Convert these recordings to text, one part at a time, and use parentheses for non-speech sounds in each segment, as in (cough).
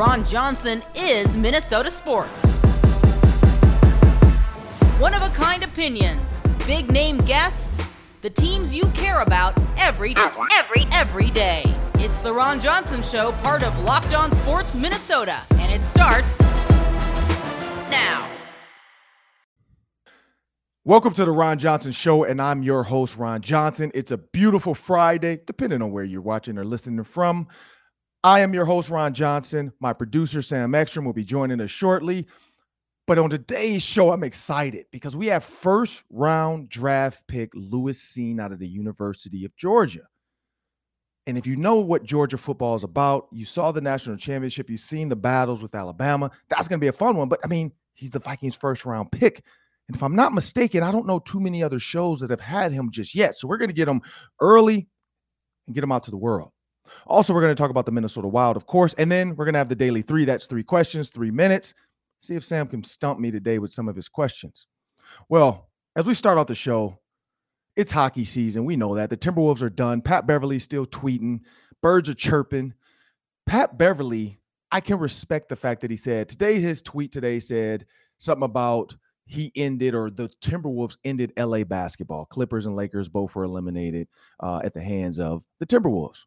Ron Johnson is Minnesota sports. One of a kind opinions, big name guests, the teams you care about every every every day. It's the Ron Johnson show, part of Locked On Sports Minnesota, and it starts now. Welcome to the Ron Johnson Show, and I'm your host, Ron Johnson. It's a beautiful Friday, depending on where you're watching or listening from. I am your host, Ron Johnson. My producer, Sam Ekstrom, will be joining us shortly. But on today's show, I'm excited because we have first round draft pick Lewis Cine out of the University of Georgia. And if you know what Georgia football is about, you saw the national championship, you've seen the battles with Alabama. That's going to be a fun one. But I mean, he's the Vikings' first round pick. And if I'm not mistaken, I don't know too many other shows that have had him just yet. So we're going to get him early and get him out to the world. Also, we're going to talk about the Minnesota Wild, of course, and then we're going to have the daily three. That's three questions, three minutes. See if Sam can stump me today with some of his questions. Well, as we start out the show, it's hockey season. We know that. The Timberwolves are done. Pat Beverley's still tweeting. Birds are chirping. Pat Beverley, I can respect the fact that he said today, his tweet today said something about he ended or the Timberwolves ended LA basketball. Clippers and Lakers both were eliminated uh, at the hands of the Timberwolves.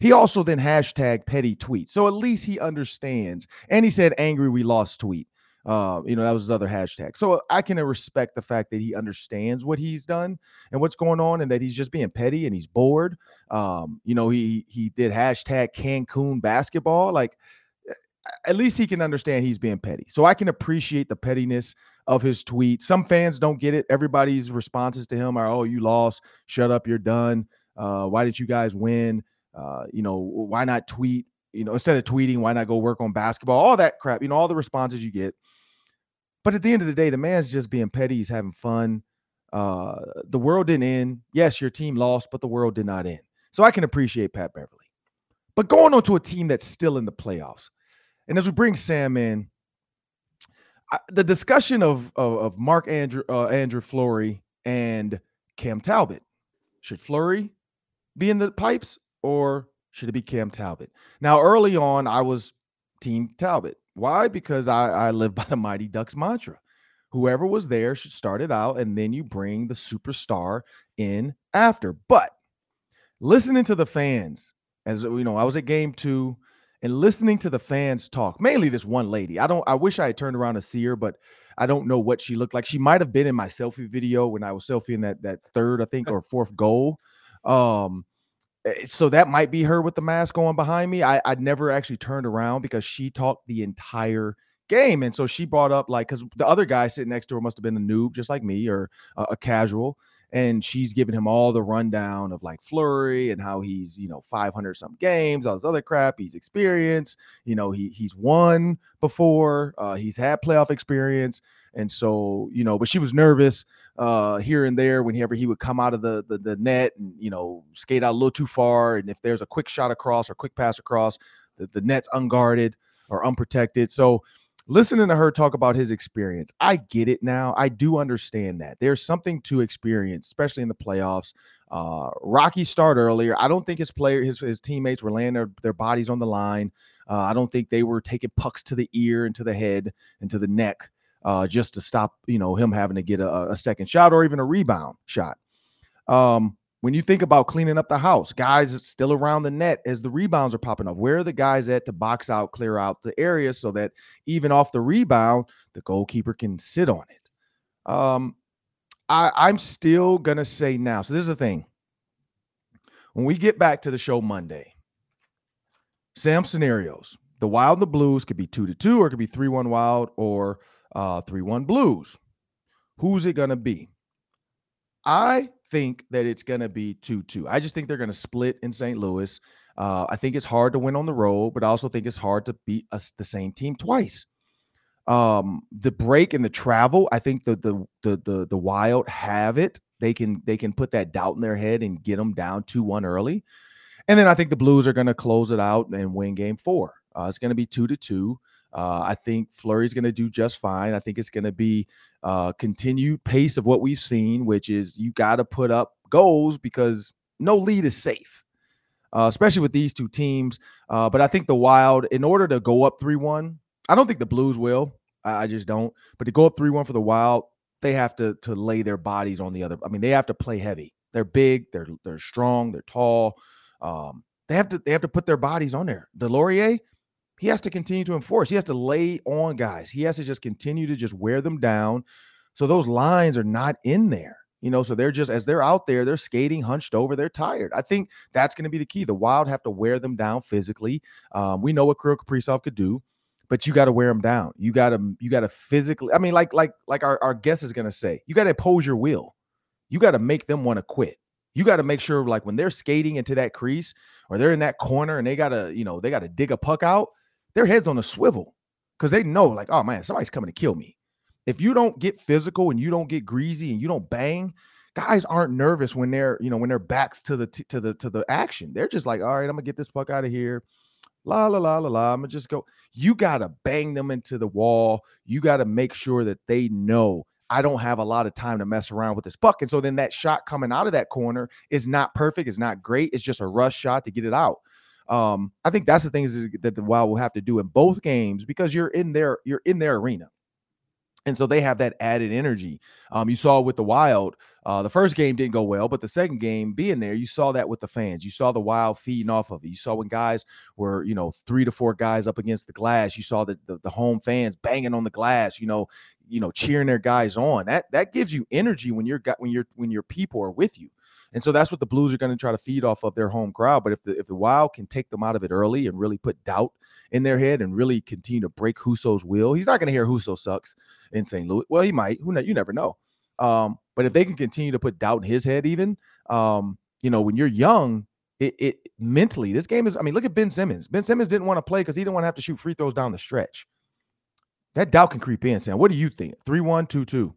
He also then hashtag petty tweet. So at least he understands. And he said angry we lost tweet. Uh, you know, that was his other hashtag. So I can respect the fact that he understands what he's done and what's going on and that he's just being petty and he's bored. Um, you know, he he did hashtag Cancun basketball. Like at least he can understand he's being petty. So I can appreciate the pettiness of his tweet. Some fans don't get it. Everybody's responses to him are, "Oh, you lost. Shut up. You're done. Uh, why did you guys win?" Uh, you know, why not tweet? You know, instead of tweeting, why not go work on basketball? All that crap, you know, all the responses you get. But at the end of the day, the man's just being petty. He's having fun. Uh, the world didn't end. Yes, your team lost, but the world did not end. So I can appreciate Pat Beverley. But going on to a team that's still in the playoffs. And as we bring Sam in, I, the discussion of, of, of Mark Andrew uh, Andrew Fleury and Cam Talbot. Should Fleury be in the pipes or should it be Cam Talbot? Now, early on, I was Team Talbot. Why? Because I, I live (laughs) by the Mighty Ducks mantra. Whoever was there should start it out, and then you bring the superstar in after. But listening to the fans, as you know, I was at game two and listening to the fans talk, mainly this one lady. I don't, I wish I had turned around to see her, but I don't know what she looked like. She might have been in my selfie video when I was selfieing that that third, I think, (laughs) or fourth goal. Um, Eh, so that might be her with the mask on behind me. I I never actually turned around because she talked the entire game, and so she brought up like because the other guy sitting next to her must have been a noob just like me or a, a casual, and she's giving him all the rundown of like Fleury and how he's you know 500 some games, all this other crap. He's experienced, you know he he's won before, uh, he's had playoff experience, and so, you know, but she was nervous uh, here and there whenever he would come out of the, the, the net and, you know, skate out a little too far. And if there's a quick shot across or quick pass across, the, the net's unguarded or unprotected. So listening to her talk about his experience, I get it now. I do understand that. There's something to experience, especially in the playoffs. Uh, Rocky started earlier. I don't think his player, his, his teammates were laying their, their bodies on the line. Uh, I don't think they were taking pucks to the ear and to the head and to the neck uh, just to stop, you know, him having to get a, a second shot or even a rebound shot. Um, when you think about cleaning up the house, guys still around the net as the rebounds are popping up. Where are the guys at to box out, clear out the area so that even off the rebound, the goalkeeper can sit on it? Um, I, I'm still gonna say now. So this is the thing. When we get back to the show Monday, Sam scenarios. The Wild and the Blues could be two to two, or it could be three one Wild, or uh, 3 1 Blues. Who's it to be? I think that it's going to be 2 2. I just think they're going to split in St. Louis. Uh, I think it's hard to win on the road, but I also think it's hard to beat us, the same team twice. Um, the break and the travel, I think the, the the the the Wild have it. They can they can put that doubt in their head and get them down two one early, and then I think the Blues are going to close it out and win Game Four. Uh, it's going to be two to two. Uh, I think Fleury's going to do just fine. I think it's going to be uh, continued pace of what we've seen, which is you got to put up goals because no lead is safe. uh, especially with these two teams. Uh, but I think the Wild, in order to go up 3 1, I don't think the Blues will. I, I just don't. But to go up 3 1 for the Wild, they have to to lay their bodies on the other. I mean, they have to play heavy. They're big, they're they're strong, they're tall. Um, they have to they have to put their bodies on there. Deslauriers, he has to continue to enforce. He has to lay on guys. He has to just continue to just wear them down. So those lines are not in there. You know, so they're just as they're out there, they're skating hunched over, they're tired. I think that's going to be the key. The Wild have to wear them down physically. Um, we know what Kirill Kaprizov could do, but you got to wear them down. You got to you got to physically. I mean, like like like our our guest is going to say, you got to impose your will. You got to make them want to quit. You got to make sure, like when they're skating into that crease or they're in that corner and they gotta, you know, they gotta dig a puck out, their head's on a swivel because they know, like, oh man, somebody's coming to kill me. If you don't get physical and you don't get greasy and you don't bang, guys aren't nervous when they're, you know, when their backs to the t- to the to the action. They're just like, all right, I'm gonna get this puck out of here. La la la la la. I'm gonna just go. You gotta bang them into the wall. You gotta make sure that they know I don't have a lot of time to mess around with this puck. And so then that shot coming out of that corner is not perfect, it's not great. It's just a rush shot to get it out. Um, I think that's the things that the Wild will have to do in both games because you're in their you're in their arena. And so they have that added energy. Um, you saw with the Wild, uh, the first game didn't go well, but the second game being there, you saw that with the fans. You saw the Wild feeding off of it. You saw when guys were, you know, three to four guys up against the glass. You saw the, the, the home fans banging on the glass. You know, you know cheering their guys on that that gives you energy when you're when you're when your people are with you and so that's what the blues are going to try to feed off of their home crowd but if the if the wild can take them out of it early and really put doubt in their head and really continue to break Husso's will he's not going to hear Husso sucks in St. Louis well he might who know you never know um, but if they can continue to put doubt in his head even um, you know when you're young it, it mentally this game is i mean look at ben simmons ben simmons didn't want to play because he didn't want to have to shoot free throws down the stretch that doubt can creep in, Sam. What do you think? 3 1, 2 2.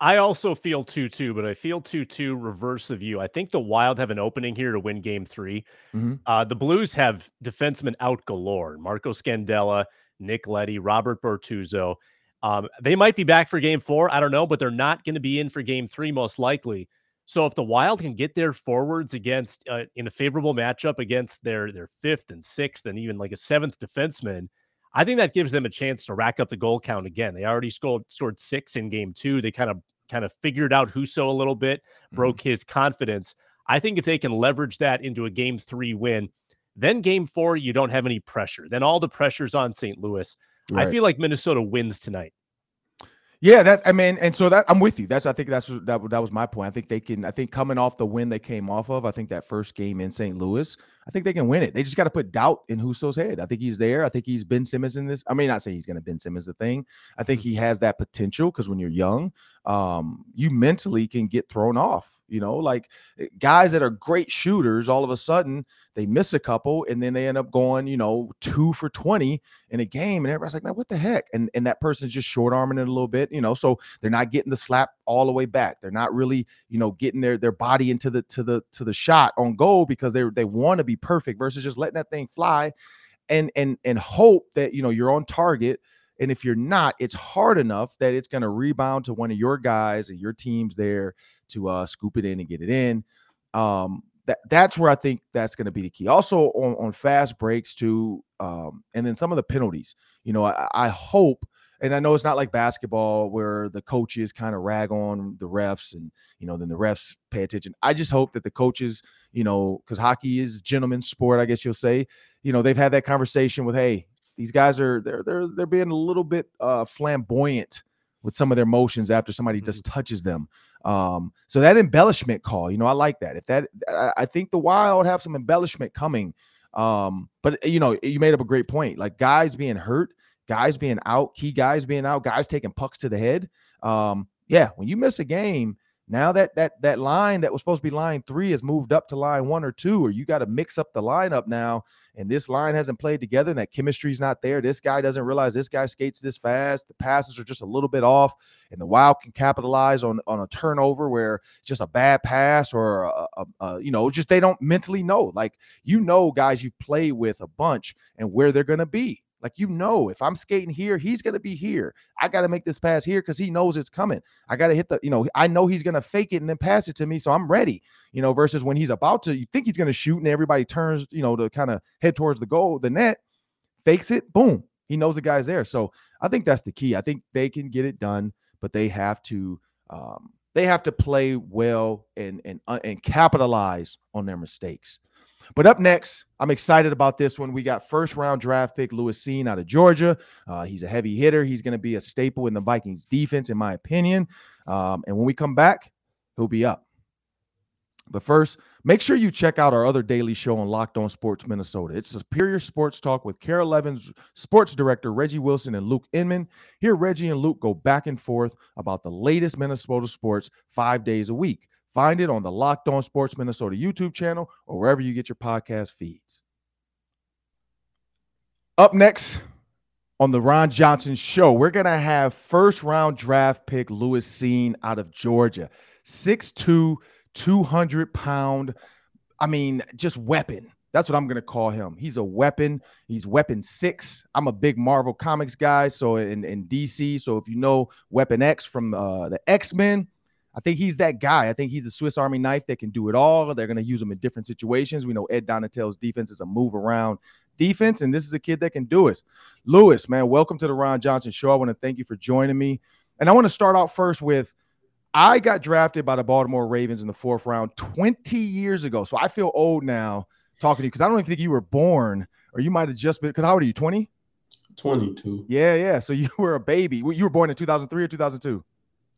I also feel 2 2, but I feel 2 2 reverse of you. I think the Wild have an opening here to win game 3 mm-hmm. uh, the Blues have defensemen out galore Marco Scandella, Nick Leddy, Robert Bortuzzo. Um, they might be back for game four. I don't know, but they're not going to be in for game three, most likely. So if the Wild can get their forwards against uh, in a favorable matchup against their their fifth and sixth and even like a seventh defenseman, I think that gives them a chance to rack up the goal count again. They already scored scored six in game two. They kind of kind of figured out Husso a little bit, broke mm-hmm. his confidence. I think if they can leverage that into a game three win, then game four, you don't have any pressure. Then all the pressure's on St. Louis. Right. I feel like Minnesota wins tonight. Yeah, that's I mean, and so that I'm with you. That's I think that's that that was my point. I think they can. I think coming off the win they came off of, I think that first game in St. Louis, I think they can win it. They just got to put doubt in Husso's head. I think he's there. I think he's Ben Simmons in this. I mean, not say he's going to Ben Simmons the thing. I think he has that potential because when you're young, um, you mentally can get thrown off. You know, like eh, guys that are great shooters, all of a sudden they miss a couple and then they end up going, you know, two for 20 in a game. And everybody's like, man, what the heck? And and that person's just short arming it a little bit, you know. So they're not getting the slap all the way back. They're not really, you know, getting their their body into the to the to the shot on goal because they they want to be perfect versus just letting that thing fly and and and hope that you know you're on target and if you're not, it's hard enough that it's going to rebound to one of your guys and your teams there to uh, scoop it in and get it in. Um, that that's where I think that's going to be the key. Also on, on fast breaks too, um, and then some of the penalties. You know, I, I hope, and I know it's not like basketball where the coaches kind of rag on the refs, and you know, then the refs pay attention. I just hope that the coaches, you know, because hockey is gentleman's sport, I guess you'll say. You know, they've had that conversation with, hey, these guys are they're they're they're being a little bit uh, flamboyant with some of their motions after somebody mm-hmm. just touches them. Um, so that embellishment call, you know, I like that. If that, I, I think the Wild have some embellishment coming. Um, but you know, you made up a great point. Like guys being hurt, guys being out, key guys being out, guys taking pucks to the head. Um, yeah, when you miss a game, now that that that line that was supposed to be line three has moved up to line one or two, or you got to mix up the lineup now. And this line hasn't played together, and that chemistry's not there. This guy doesn't realize this guy skates this fast. The passes are just a little bit off, and the Wild can capitalize on on a turnover where just a bad pass or a, a, a, you know just they don't mentally know. Like you know, guys you play with a bunch and where they're gonna be. Like you know, if I'm skating here, he's gonna be here. I got to make this pass here because he knows it's coming. I got to hit the, you know, I know he's gonna fake it and then pass it to me, so I'm ready. You know, versus when he's about to, you think he's gonna shoot and everybody turns, you know, to kind of head towards the goal, the net, fakes it, boom, he knows the guy's there. So I think that's the key. I think they can get it done, but they have to. Um, they have to play well and and uh, and capitalize on their mistakes. But up next, I'm excited about this one. We got first round draft pick Lewis Cine out of Georgia. Uh, he's a heavy hitter. He's going to be a staple in the Vikings defense, in my opinion. Um, and when we come back, he'll be up. But first, make sure you check out our other daily show on Locked On Sports Minnesota. It's Superior Sports Talk with KARE 11's sports director, Reggie Wilson and Luke Inman. Here, Reggie and Luke go back and forth about the latest Minnesota sports five days a week. Find it on the Locked On Sports Minnesota YouTube channel or wherever you get your podcast feeds. Up next on the Ron Johnson Show, we're going to have first round draft pick Lewis Cine out of Georgia. 6'2, 200 pound, I mean, just weapon. That's what I'm going to call him. He's a weapon. He's weapon six. I'm a big Marvel Comics guy. So in, in DC, so if you know Weapon X from uh, the X Men, I think he's that guy. I think he's the Swiss Army knife that can do it all. They're going to use him in different situations. We know Ed Donatell's defense is a move around defense, and this is a kid that can do it. Lewis, man, welcome to the Ron Johnson Show. I want to thank you for joining me. And I want to start out first with I got drafted by the Baltimore Ravens in the fourth round 20 years ago. So I feel old now talking to you because I don't even think you were born or you might have just been. Because how old are you? 20? 22. Yeah, yeah. So (laughs) you were a baby. You were born in 2003 or 2002?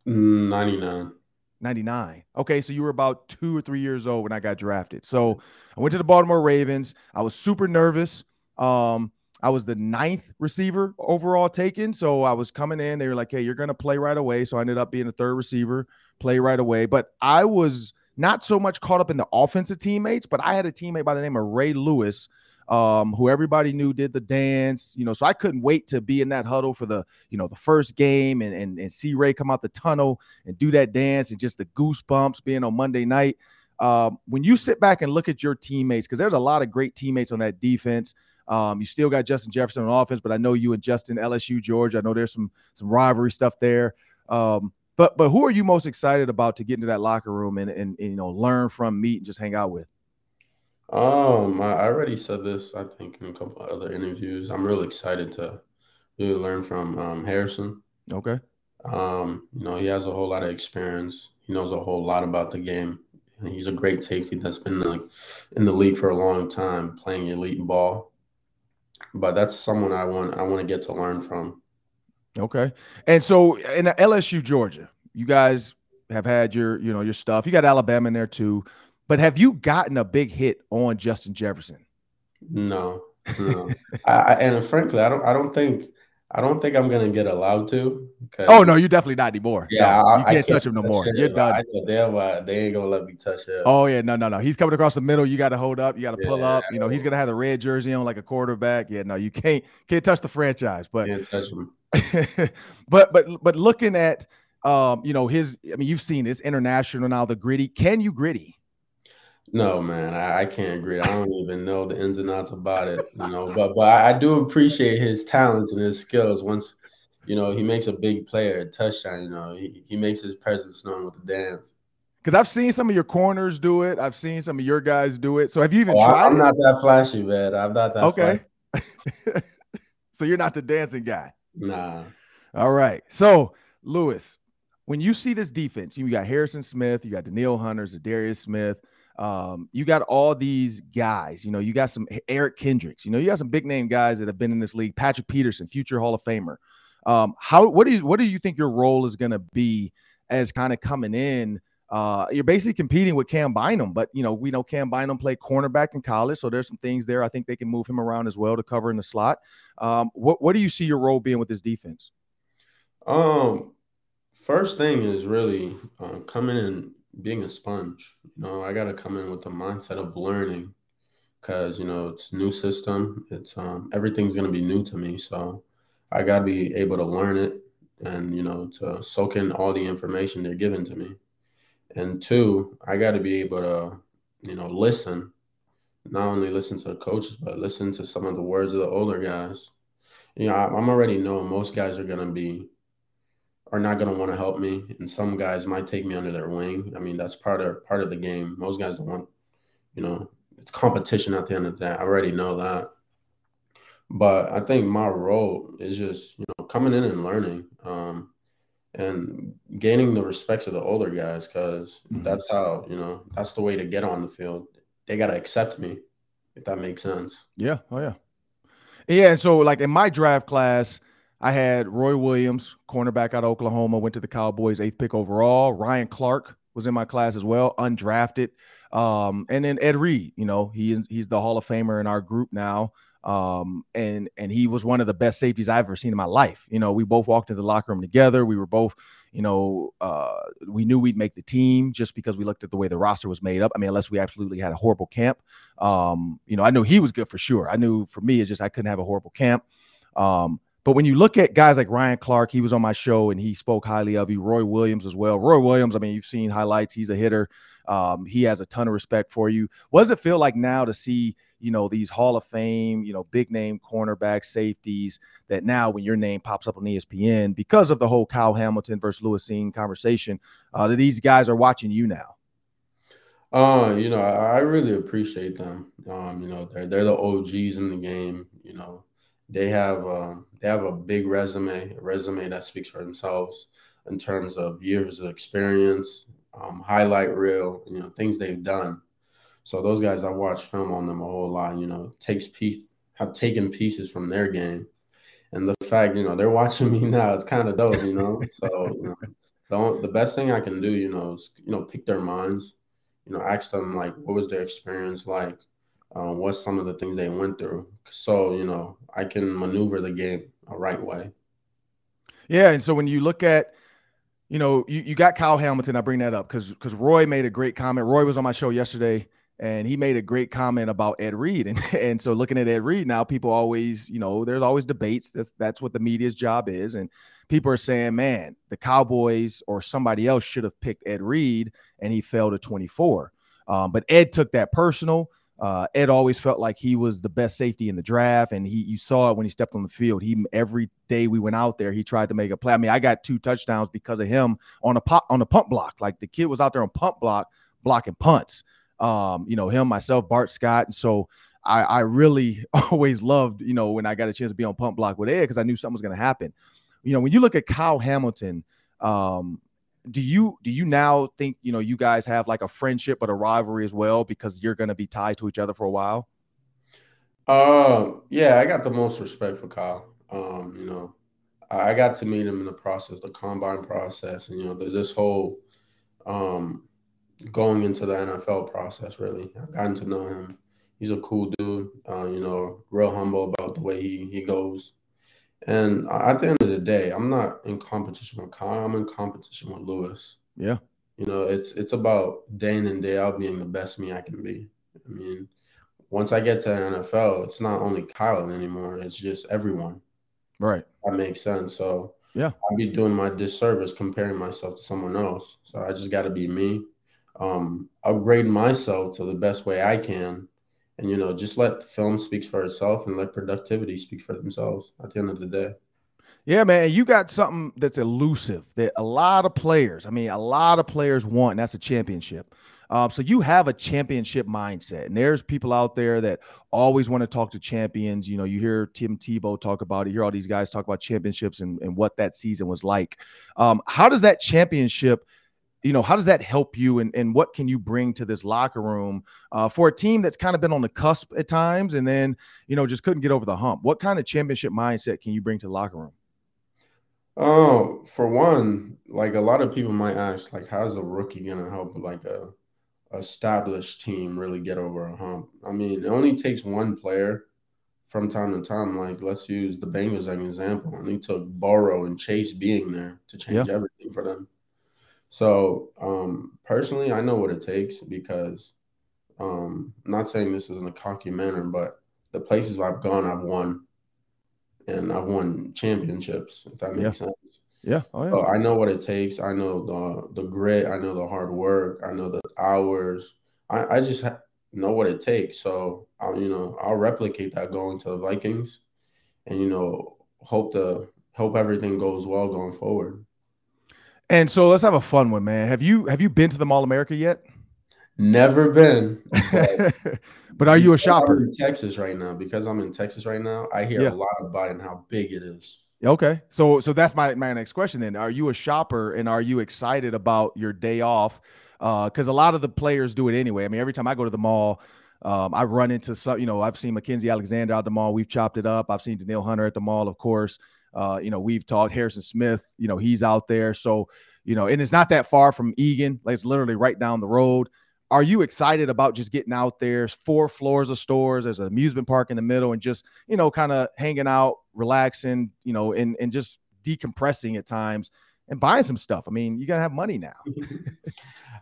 Mm, 99. 99. Okay, so you were about two or three years old when I got drafted. So I went to the Baltimore Ravens. I was super nervous. Um, I was the ninth receiver overall taken. So I was coming in. They were like, hey, you're going to play right away. So I ended up being a third receiver, play right away. But I was not so much caught up in the offensive teammates, but I had a teammate by the name of Ray Lewis, um, who everybody knew did the dance, you know. So I couldn't wait to be in that huddle for the, you know, the first game and and, and see Ray come out the tunnel and do that dance and just the goosebumps being on Monday night. Um, when you sit back and look at your teammates, because there's a lot of great teammates on that defense. Um, you still got Justin Jefferson on offense, but I know you and Justin LSU Georgia. I know there's some some rivalry stuff there. Um, but but who are you most excited about to get into that locker room and and, and you know learn from, meet, and just hang out with? Um, I already said this, I think, in a couple of other interviews. I'm really excited to really learn from um, Harrison. Okay. Um, you know, he has a whole lot of experience. He knows a whole lot about the game. He's a great safety that's been like in the league for a long time, playing elite ball but that's someone I want I want to get to learn from. Okay. And so in LSU Georgia, you guys have had your, you know, your stuff. You got Alabama in there too. But have you gotten a big hit on Justin Jefferson? No. No. I, and frankly, I don't I don't think I don't think I'm gonna get allowed to. Oh no, you're definitely not anymore. Yeah, no, I, you can't, can't touch him no more. Him. You're done. I know damn they ain't gonna let me touch him. Oh yeah, no, no, no. He's coming across the middle. You got to hold up. You got to pull yeah, up. You know, he's gonna have the red jersey on like a quarterback. Yeah, no, you can't can't touch the franchise. But can't touch him. (laughs) but but but looking at um, you know, his. I mean, you've seen this international now. The Griddy. Can you Griddy? No, man, I, I, can't agree. I don't even know the ins and outs about it, you know. But but I do appreciate his talents and his skills. Once you know, he makes a big player, a touchdown. You know, he, he makes his presence known with the dance. Because I've seen some of your corners do it. I've seen some of your guys do it. So have you even oh, tried? I'm it? not that flashy, man. I'm not that. Okay. (laughs) so you're not the dancing guy. Nah. All right. So Lewis, when you see this defense, you got Harrison Smith, you got Danielle Hunters, Darius Smith. Um, you got all these guys. You know, you got some Eric Kendricks. You know, you got some big name guys that have been in this league. Patrick Peterson, future Hall of Famer. Um, how what do you what do you think your role is going to be as kind of coming in? Uh, you're basically competing with Cam Bynum, but you know we know Cam Bynum played cornerback in college, so there's some things there. I think they can move him around as well to cover in the slot. Um, what what do you see your role being with this defense? Um, first thing is really uh, coming in being a sponge. You know, I got to come in with the mindset of learning because you know it's new system. It's um, everything's gonna be new to me, so I got to be able to learn it and, you know, to soak in all the information they're giving to me. And two, I got to be able to, you know, listen, not only listen to the coaches, but listen to some of the words of the older guys. you know, I'm already knowing most guys are gonna be are not gonna want to help me, and some guys might take me under their wing. I mean, that's part of part of the game. Most guys don't want, you know, it's competition at the end of the day. I already know that. But I think my role is just, you know, coming in and learning. Um, and gaining the respects of the older guys because mm-hmm. that's how you know that's the way to get on the field. They gotta accept me, if that makes sense. Yeah. Oh yeah. Yeah. And so like in my draft class, I had Roy Williams, cornerback out of Oklahoma, went to the Cowboys, eighth pick overall. Ryan Clark was in my class as well, undrafted. Um, and then Ed Reed, you know, he he's the Hall of Famer in our group now. Um, and and he was one of the best safeties I've ever seen in my life. You know, we both walked into the locker room together. We were both, you know, uh, we knew we'd make the team just because we looked at the way the roster was made up. I mean, unless we absolutely had a horrible camp. Um, you know, I knew he was good for sure. I knew for me, it's just I couldn't have a horrible camp. Um, but when you look at guys like Ryan Clark, he was on my show and he spoke highly of you. Roy Williams as well. Roy Williams, I mean, you've seen highlights. He's a hitter. Um, he has a ton of respect for you. What does it feel like now to see, you know, these Hall of Fame, you know, big name cornerback safeties that now when your name pops up on ESPN because of the whole Kyle Hamilton versus Lewis Cine conversation, uh, that these guys are watching you now? Uh, you know, I, I really appreciate them. Um, you know, they're they're the OGs in the game. You know, they have um, they have a big resume, a resume that speaks for themselves in terms of years of experience, um, highlight reel, you know, things they've done. So those guys, I watch film on them a whole lot. You know, takes piece have taken pieces from their game, and the fact you know they're (laughs) watching me now is kind of dope. You know, so you know, the the best thing I can do, you know, is you know pick their minds. You know, ask them like, what was their experience like? Um, what's some of the things they went through? So you know, I can maneuver the game a right way. Yeah, and so when you look at you know, you, you got Kyle Hamilton. I bring that up because because Roy made a great comment. Roy was on my show yesterday, and he made a great comment about Ed Reed. And (laughs) and so looking at Ed Reed now, people always, you know, there's always debates. That's that's what the media's job is. And people are saying, man, the Cowboys or somebody else should have picked Ed Reed, and he fell to 24. Um, but Ed took that personal. Uh, Ed always felt like he was the best safety in the draft, and he you saw it when he stepped on the field. He every day we went out there, he tried to make a play. I mean, I got two touchdowns because of him on a pop on a punt block. Like the kid was out there on pump block blocking punts. Um, you know him, myself, Bart Scott, and so I, I really (laughs) always loved you know when I got a chance to be on pump block with Ed because I knew something was going to happen. You know when you look at Kyle Hamilton, um, do you do you now think you know you guys have like a friendship but a rivalry as well because you're going to be tied to each other for a while? Uh, yeah, I got the most respect for Kyle. Um, you know, I got to meet him in the process, the combine process, and you know, this whole um going into the NFL process. Really, I've gotten to know him. He's a cool dude. Uh, you know, real humble about the way he he goes. And at the end of the day, I'm not in competition with Kyle. I'm in competition with Lewis. Yeah. You know, it's it's about day in and day out being the best me I can be. I mean, once I get to NFL, it's not only Kyle anymore. It's just everyone. Right. That makes sense. So yeah, I'd be doing my disservice comparing myself to someone else. So I just got to be me. Um, upgrade myself to the best way I can and you know just let film speak for itself and let productivity speak for themselves at the end of the day. Yeah man you got something that's elusive that a lot of players i mean a lot of players want that's a championship. Um, so you have a championship mindset and there's people out there that always want to talk to champions. You know you hear tim tebow talk about it you hear all these guys talk about championships and, and what that season was like. Um, how does that championship you know, how does that help you and, and what can you bring to this locker room uh, for a team that's kind of been on the cusp at times and then, you know, just couldn't get over the hump? What kind of championship mindset can you bring to the locker room? Oh, for one, like a lot of people might ask, like, how's a rookie gonna help like a established team really get over a hump? I mean, it only takes one player from time to time. Like, let's use the Bengals as an example. And he took Burrow and Chase being there to change yeah. everything for them. So um, personally, I know what it takes because um, I'm not saying this is in a cocky manner, but the places I've gone, I've won, and I've won championships. If that makes yeah. sense. Yeah. Oh, yeah. So I know what it takes. I know the the grit. I know the hard work. I know the hours. I, I just ha- know what it takes. So I'll you know I'll replicate that going to the Vikings, and you know hope the hope everything goes well going forward. And so let's have a fun one, man. Have you have you been to the Mall America yet? Never been. But, (laughs) but are you a shopper? I'm in Texas right now because I'm in Texas right now. I hear Yeah. a lot about it and how big it is. Okay. So so that's my my next question then. Are you a shopper and are you excited about your day off? Uh cuz a lot of the players do it anyway. I mean, every time I go to the mall, um, I run into some, you know, I've seen Mackensie Alexander out the mall. We've chopped it up. I've seen Danielle Hunter at the mall, of course. Uh, you know, we've talked Harrison Smith, you know, he's out there. So, you know, and it's not that far from Eagan. Like it's literally right down the road. Are you excited about just getting out there? There's four floors of stores. There's an amusement park in the middle, and just you know, kind of hanging out, relaxing, you know, and and just decompressing at times and buying some stuff. I mean, you gotta have money now. (laughs)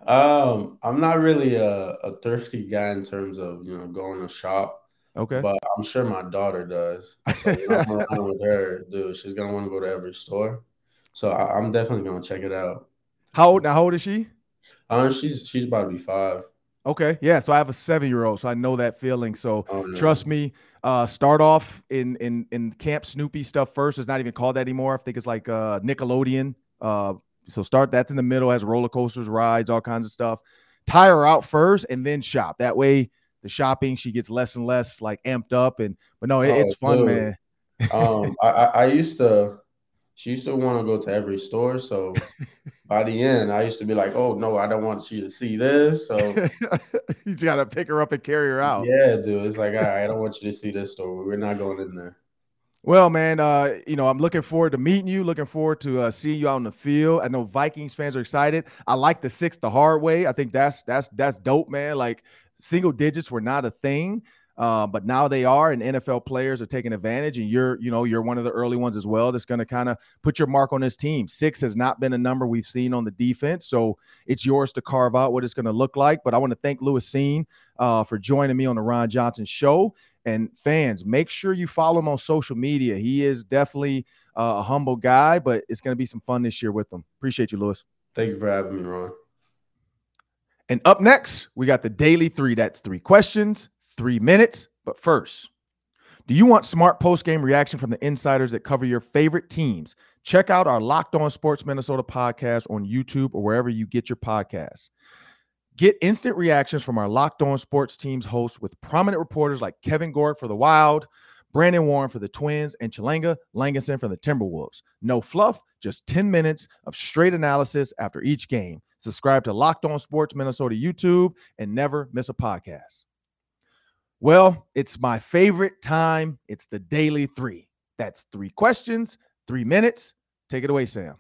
Um, I'm not really a, a thirsty guy in terms of you know going to shop, Okay. but I'm sure my daughter does. So I'm with her, dude, she's gonna want to go to every store. So I, I'm definitely gonna check it out. How old now? How old is she? Um, she's she's about to be five. Okay. Yeah. So I have a seven year old, so I know that feeling. So Oh, yeah. trust me. Uh, start off in in in Camp Snoopy stuff first. It's not even called that anymore. I think it's like uh Nickelodeon. Uh, so start that's in the middle, has roller coasters, rides, all kinds of stuff. Tire her out first and then shop. That way, the shopping she gets less and less like amped up. And but no, it, Oh, it's fun, dude. man. Um, (laughs) I, I used to. She used to want to go to every store. So (laughs) by the end, I used to be like, "Oh no, I don't want you to see this." So (laughs) you gotta pick her up and carry her out. yeah, dude, it's like, all right, I don't want you to see this store. We're not going in there. Well, man, uh, you know, I'm looking forward to meeting you. Looking forward to uh, seeing you out in the field. I know Vikings fans are excited. I like the six the hard way. I think that's that's that's dope, man. Like single digits were not a thing, uh, but now they are, and NFL players are taking advantage. And you're, you know, you're one of the early ones as well. That's going to kind of put your mark on this team. Six has not been a number we've seen on the defense, so it's yours to carve out what it's going to look like. But I want to thank Lewis Cine uh, for joining me on the Ron Johnson Show. And fans, make sure you follow him on social media. He is definitely uh, a humble guy, but it's going to be some fun this year with him. Appreciate you, Lewis. Thank you for having me, Ron. And up next, we got the daily three. That's three questions, three minutes. But first, do you want smart post game reaction from the insiders that cover your favorite teams? Check out our Locked On Sports Minnesota podcast on YouTube or wherever you get your podcasts. Get instant reactions from our Locked On Sports teams hosts with prominent reporters like Kevin Gord for the Wild, Brandon Warne for the Twins, and Chalanga Langenson for the Timberwolves. No fluff, just 10 minutes of straight analysis after each game. Subscribe to Locked On Sports Minnesota YouTube and never miss a podcast. Well, it's my favorite time. It's the daily three. That's three questions, three minutes. Take it away, Sam.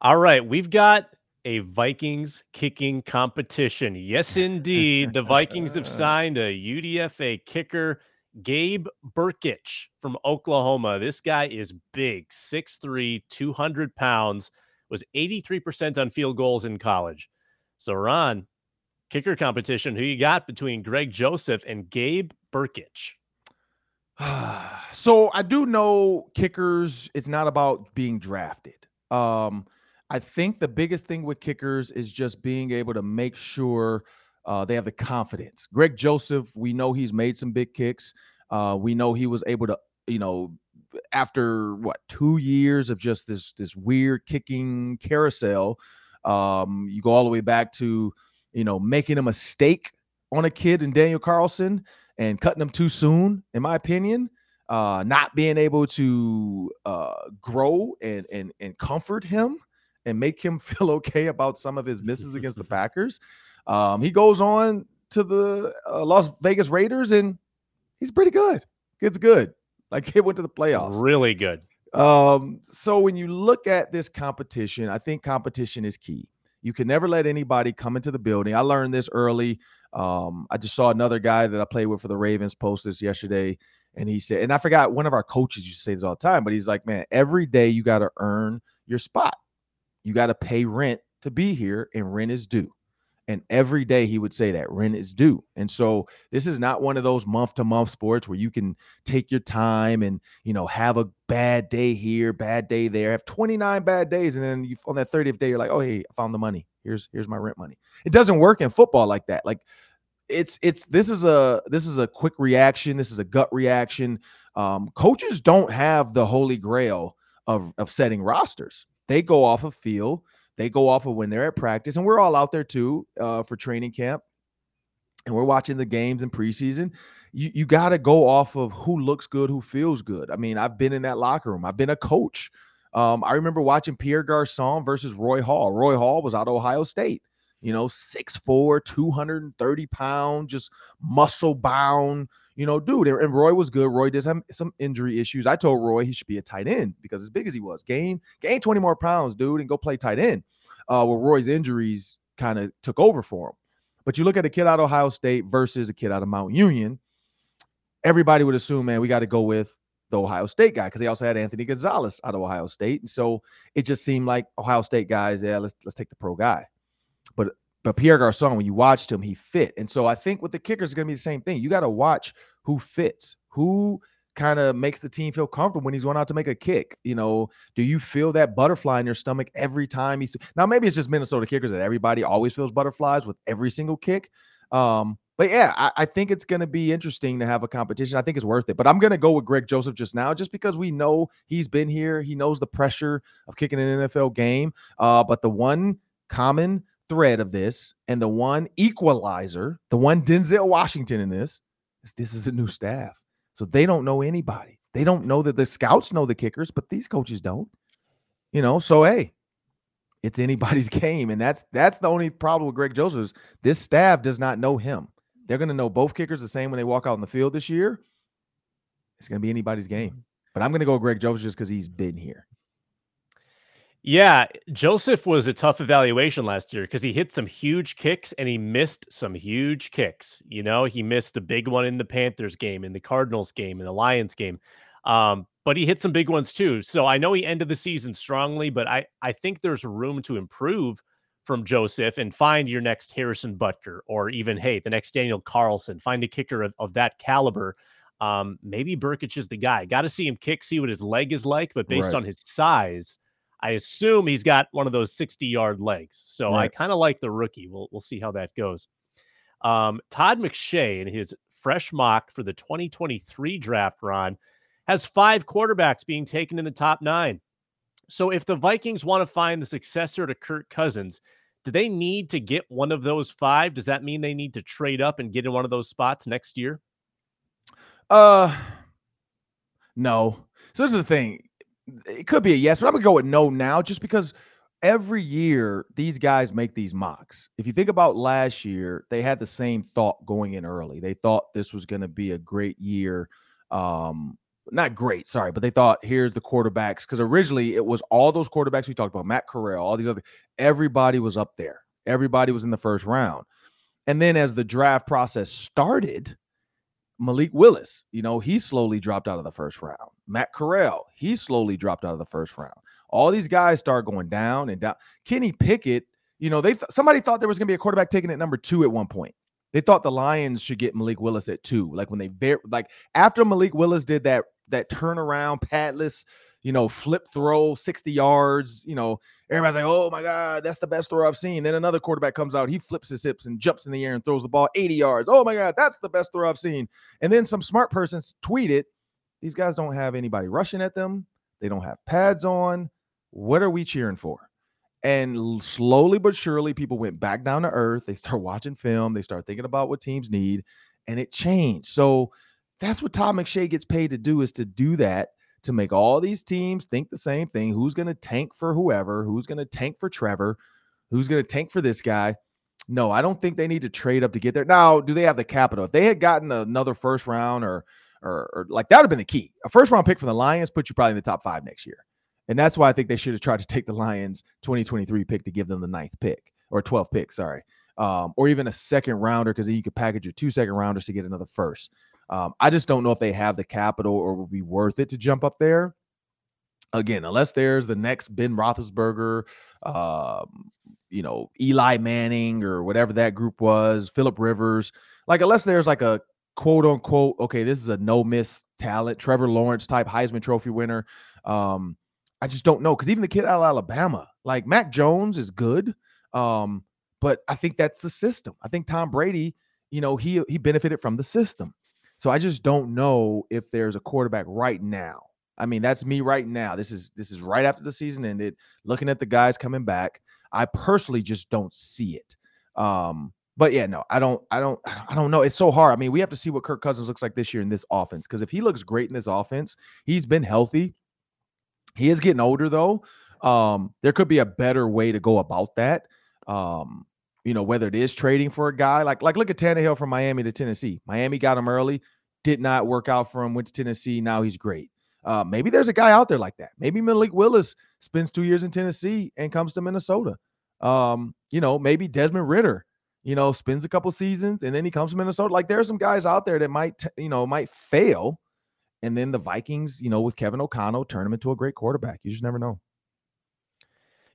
All right, we've got a Vikings kicking competition. Yes, indeed. The Vikings have (laughs) signed a UDFA kicker, Gabe Brkic from Oklahoma. This guy is big, 6'3, 200 pounds, was 83% on field goals in college. So, Ron, kicker competition, who you got between Greg Joseph and Gabe Brkic? (sighs) so I do know kickers, it's not about being drafted. Um, I think the biggest thing with kickers is just being able to make sure uh, they have the confidence. Greg Joseph, we know he's made some big kicks. Uh, we know he was able to, you know, after what two years of just this this weird kicking carousel, um, you go all the way back to, you know, making a mistake on a kid and Daniel Carlson and cutting him too soon, in my opinion. Uh, not being able to uh, grow and and and comfort him and make him (laughs) feel okay about some of his misses against the (laughs) Packers. Um, he goes on to the uh, Las Vegas Raiders and he's pretty good. Kid's good. Like he went to the playoffs. Really good. Um, so when you look at this competition, I think competition is key. You can never let anybody come into the building. I learned this early. Um, I just saw another guy that I played with for the Ravens post this yesterday, and he said, and I forgot one of our coaches used to say this all the time, but he's like, man, every day you got to earn your spot. You got to pay rent to be here, and rent is due. And every day he would say that rent is due. And so this is not one of those month to month sports where you can take your time and, you know, have a bad day here, bad day there, have 29 bad days. And then you, on that 30th day, you're like, oh, hey, I found the money. Here's, here's my rent money. It doesn't work in football like that. Like it's, it's, this is a, this is a quick reaction. This is a gut reaction. Um, coaches don't have the holy grail of, of setting rosters. They go off of feel, they go off of when they're at practice, and we're all out there too uh, for training camp, and we're watching the games in preseason. You you got to go off of who looks good, who feels good. I mean, I've been in that locker room. I've been a coach. Um, I remember watching Pierre Garcon versus Roy Hall. Roy Hall was out of Ohio State you know, 6'4, 230 pound, just muscle bound, you know, dude. And Roy was good. Roy did have some injury issues. I told Roy he should be a tight end because as big as he was, gain, gain 20 more pounds, dude, and go play tight end. Uh, well, Roy's injuries kind of took over for him. But you look at a kid out of Ohio State versus a kid out of Mount Union, everybody would assume, man, we got to go with the Ohio State guy because they also had Anthony Gonzalez out of Ohio State. And so it just seemed like Ohio State guys, yeah, let's let's take the pro guy. But but Pierre Garcon, when you watched him, he fit. And so I think with the kickers, it's going to be the same thing. You got to watch who fits, who kind of makes the team feel comfortable when he's going out to make a kick. You know, do you feel that butterfly in your stomach every time he's now? Maybe it's just Minnesota kickers that everybody always feels butterflies with every single kick. Um, but yeah, I, I think it's going to be interesting to have a competition. I think it's worth it. But I'm going to go with Greg Joseph just now, just because we know he's been here. He knows the pressure of kicking an NFL game. Uh, but the one common thread of this and the one equalizer, the one Denzel Washington in this, is this is a new staff. So they don't know anybody. They don't know that the scouts know the kickers, but these coaches don't. You know, so hey, it's anybody's (laughs) game. And that's that's the only problem with Greg Joseph is this staff does not know him. They're going to know both kickers the same when they walk out in the field this year. It's going to be anybody's game. Mm-hmm. But I'm going to go Greg Joseph just because he's been here. Yeah, Joseph was a tough evaluation last year because he hit some huge kicks and he missed some huge kicks. You know, he missed a big one in the Panthers game, in the Cardinals game, in the Lions game. Um, but he hit some big ones too. So I know he ended the season strongly, but I I think there's room to improve from Joseph and find your next Harrison Butker or even hey the next Daniel Carlson. Find a kicker of, of that caliber. Um, maybe Brkic is the guy. Got to see him kick, see what his leg is like. But based right. on his size I assume he's got one of those 60 yard legs. So right. I kind of like the rookie. We'll, we'll see how that goes. Um, Todd McShay in his fresh mock for the 2023 draft Ron has five quarterbacks being taken in the top nine. So if the Vikings want to find the successor to Kirk Cousins, do they need to get one of those five? Does that mean they need to trade up and get in one of those spots next year? Uh, no. So this is the thing it could be a yes, but I'm gonna go with no now, just because every year these guys make these mocks. If you think about last year, they had the same thought going in early. They thought this was going to be a great year. Um, not great, sorry, but they thought here's the quarterbacks because originally it was all those quarterbacks we talked about, Matt Corral, all these other, everybody was up there. Everybody was in the first round. And then as the draft process started, Malik Willis, you know, he slowly dropped out of the first round. Matt Corral, he slowly dropped out of the first round. All these guys start going down and down. Kenny Pickett, you know, they th- somebody thought there was going to be a quarterback taken at number two at one point. They thought the Lions should get Malik Willis at two. Like when they ver- like after Malik Willis did that that turnaround padless you know, flip throw 60 yards. You know, everybody's like, oh my God, that's the best throw I've seen. Then another quarterback comes out, he flips his hips and jumps in the air and throws the ball 80 yards. Oh my God, that's the best throw I've seen. And then some smart person tweeted, these guys don't have anybody rushing at them, they don't have pads on. What are we cheering for? And slowly but surely, people went back down to earth. They start (laughs) watching film, they start thinking about what teams need, and it changed. So that's what Todd McShay gets paid to do is to do that to make all these teams think the same thing. Who's going to tank for whoever? Who's going to tank for Trevor? Who's going to tank for this guy? No, I don't think they need to trade up to get there. Now, do they have the capital? If they had gotten another first round or or, or like that would have been the key. A first round pick from the Lions put you probably in the top five next year. And that's why I think they should have tried to take the Lions 2023 pick to give them the ninth pick or 12th pick, sorry. Um, or even a second rounder because you could package your two second rounders to get another first. Um, I just don't know if they have the capital or would be worth it to jump up there. Again, unless there's the next Ben Roethlisberger, um, you know, Eli Manning or whatever that group was, Philip Rivers. Like, unless there's like a quote unquote, okay, this is a no miss talent, Trevor Lawrence type Heisman Trophy winner. Um, I just don't know because even the kid out of Alabama, like Mac Jones, is good. Um, but I think that's the system. I think Tom Brady, you know, he he benefited from the system. So I just don't know if there's a quarterback right now. I mean, that's me right now. This is this is right after the season ended, looking at the guys coming back. I personally just don't see it. Um, but yeah, no, I don't, I don't, I don't know. It's so hard. I mean, we have to see what Kirk Cousins looks like this year in this offense. Because if he looks great in this offense, he's been healthy. He is getting older though. Um, there could be a better way to go about that. Um, you know, whether it is trading for a guy like like look at Tannehill from Miami to Tennessee. Miami got him early, did not work out for him. Went to Tennessee. Now he's great. Uh, maybe there's a guy out there like that. Maybe Malik Willis spends two years in Tennessee and comes to Minnesota. Um, you know, maybe Desmond Ridder, you know, spends a couple seasons and then he comes to Minnesota. Like there's some guys out there that might, t- you know, might fail. And then the Vikings, you know, with Kevin O'Connell, turn him into a great quarterback. You just never know.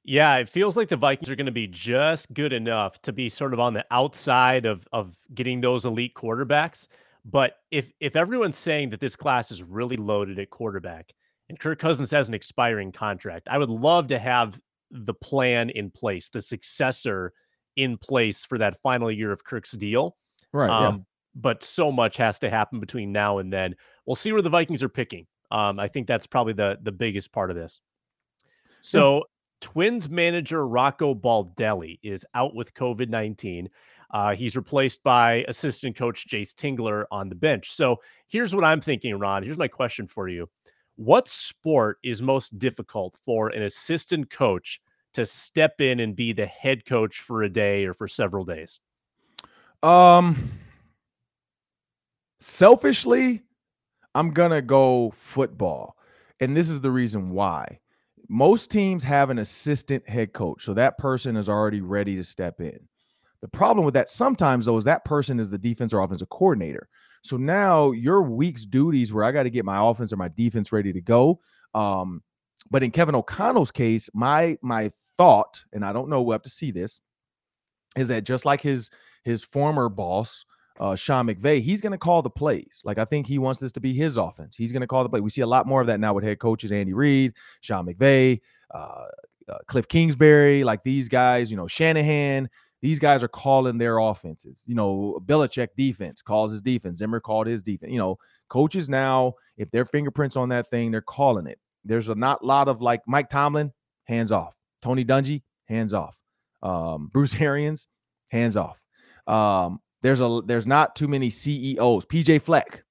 Yeah, it feels like the Vikings are going to be just good enough to be sort of on the outside of of getting those elite quarterbacks. But if if everyone's saying that this class is really loaded at quarterback and Kirk Cousins has an expiring contract, I would love to have the plan in place, the successor in place for that final year of Kirk's deal. Right. Um, yeah. But so much has to happen between now and then. We'll see where the Vikings are picking. Um, I think that's probably the the biggest part of this. So Twins manager Rocco Baldelli is out with COVID 19. Uh, he's replaced by assistant coach Jayce Tingler on the bench. So here's what I'm thinking, Ron. Here's my question for you What sport is most difficult for an assistant coach to step in and be the head coach for a day or for several days? Um, selfishly, I'm gonna go football, and this is the reason why most teams have an assistant head coach. So that person is already ready to step in. The problem with that sometimes, though, is that person is the defense or offensive coordinator. So now your week's duties where I got to get my offense or my defense ready to go. Um, but in Kevin O'Connell's case, my my thought, and I don't know, we'll have to see this, is that just like his his former boss, uh, Sean McVay, he's going to call the plays. Like I think he wants this to be his offense. He's going to call the play. We see a lot more of that now with head coaches Andy Reid, Sean McVay, uh, uh, Cliff Kingsbury, like these guys. You know Shanahan. These guys are calling their offenses. You know Belichick defense calls his defense. Zimmer called his defense. You know coaches now, if their fingerprints on that thing, they're calling it. There's a not lot of like Mike Tomlin, hands off. Tony Dungy, hands off. Um, Bruce (laughs) Arians, hands off. Um, there's a there's not too many CEOs. PJ Fleck,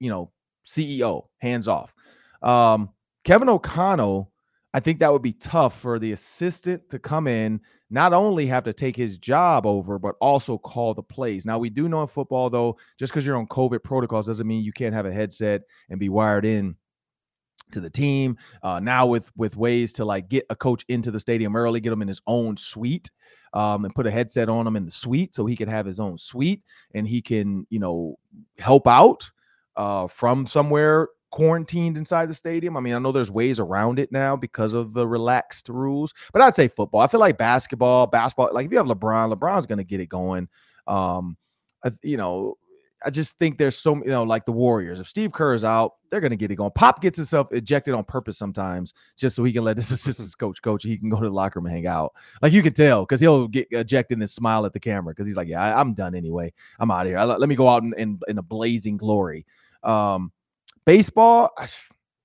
you know, CEO, hands off. Um, Kevin O'Connell, I think that would be tough for the assistant to come in, not only have to take his job over, but also call the plays. Now we do know in football, though, just because you're on COVID protocols doesn't mean you can't have a headset and be wired in to the team. Uh, now with with ways to like get a coach into the stadium early, get him in his own suite um, and put a headset on him in the suite so he could have his own suite and he can, you know, help out uh, from somewhere quarantined inside the stadium. I mean, I know there's ways around it now because of the relaxed rules, but I'd say football. I feel like basketball, basketball, like if you have LeBron, LeBron's to get it going. Um, you know, I just think there's so you know like the Warriors. If Steve Kerr is out, they're gonna get it going. Pop gets himself ejected on purpose sometimes, just so he can let his (laughs) assistant coach coach. He can go to the locker room and hang out. Like you can tell because he'll get ejected and smile at the camera because he's like, yeah, I, am done anyway. I'm out of here. I, let me go out in, in, in a blazing glory. Um, baseball, I,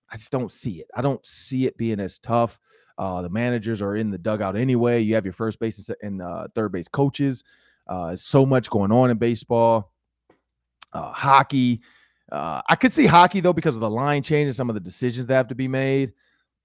I just don't see it. I don't see it being as tough. Uh, the managers are in the dugout anyway. You have your first base and, uh, third base coaches. Uh, so much going on in baseball uh, hockey. Uh, I could see hockey though because of the line changes, some of the decisions that have to be made.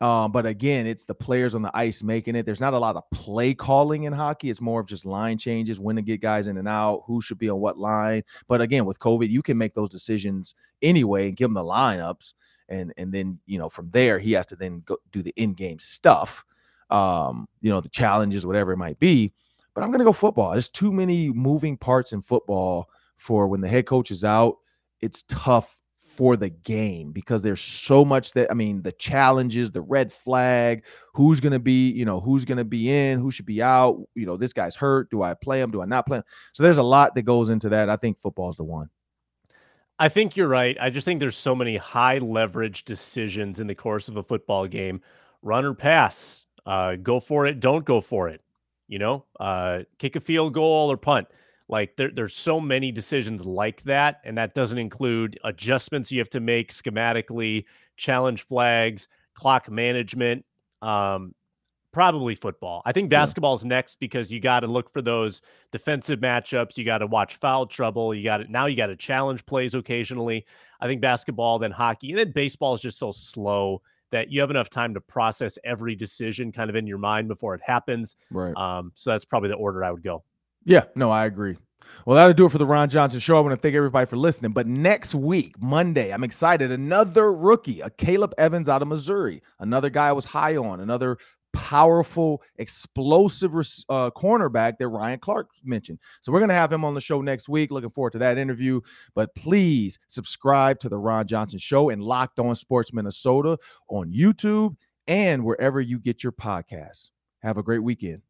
Um, but again, it's the players on the ice making it. There's not a lot of play calling in hockey. It's more of just line changes, when to get guys in and out, who should be on what line. But again, with COVID, you can make those decisions anyway and give them the lineups, and and then you know from there he has to then go do the in-game stuff, um, you know the challenges, whatever it might be. But I'm gonna go football. There's too many moving parts in football for when the head coach is out, it's tough for the game because there's so much that I mean the challenges, the red flag, who's going to be, you know, who's going to be in, who should be out, you know, this guy's hurt, do I play him, do I not play him? So there's a lot that goes into that. I think football's the one. I think you're right. I just think there's so many high leverage decisions in the course of a football game. Run or pass, uh, go for it, don't go for it. You know, uh, kick a field goal or punt Like there, there's so many decisions like that, and that doesn't include adjustments you have to make schematically, challenge flags, clock management. Um, probably football. I think basketball's yeah. next because you got to look for those defensive matchups. You got to watch foul trouble. You got to now you got to challenge plays occasionally. I think basketball, then hockey, and then baseball is just so slow that you have enough time to process every decision kind of in your mind before it happens. Right. Um, so that's probably the order I would go. Yeah, no, I agree. Well, that'll do it for the Ron Johnson Show. I want to thank everybody for listening. But next week, Monday, I'm excited. Another rookie, Akayleb Evans out of Missouri, another guy I was high on, another powerful, explosive uh, cornerback that Ryan Clark mentioned. So we're going to have him on the show next week. Looking forward to that interview. But please subscribe to the Ron Johnson Show and Locked On Sports Minnesota on YouTube and wherever you get your podcasts. Have a great weekend.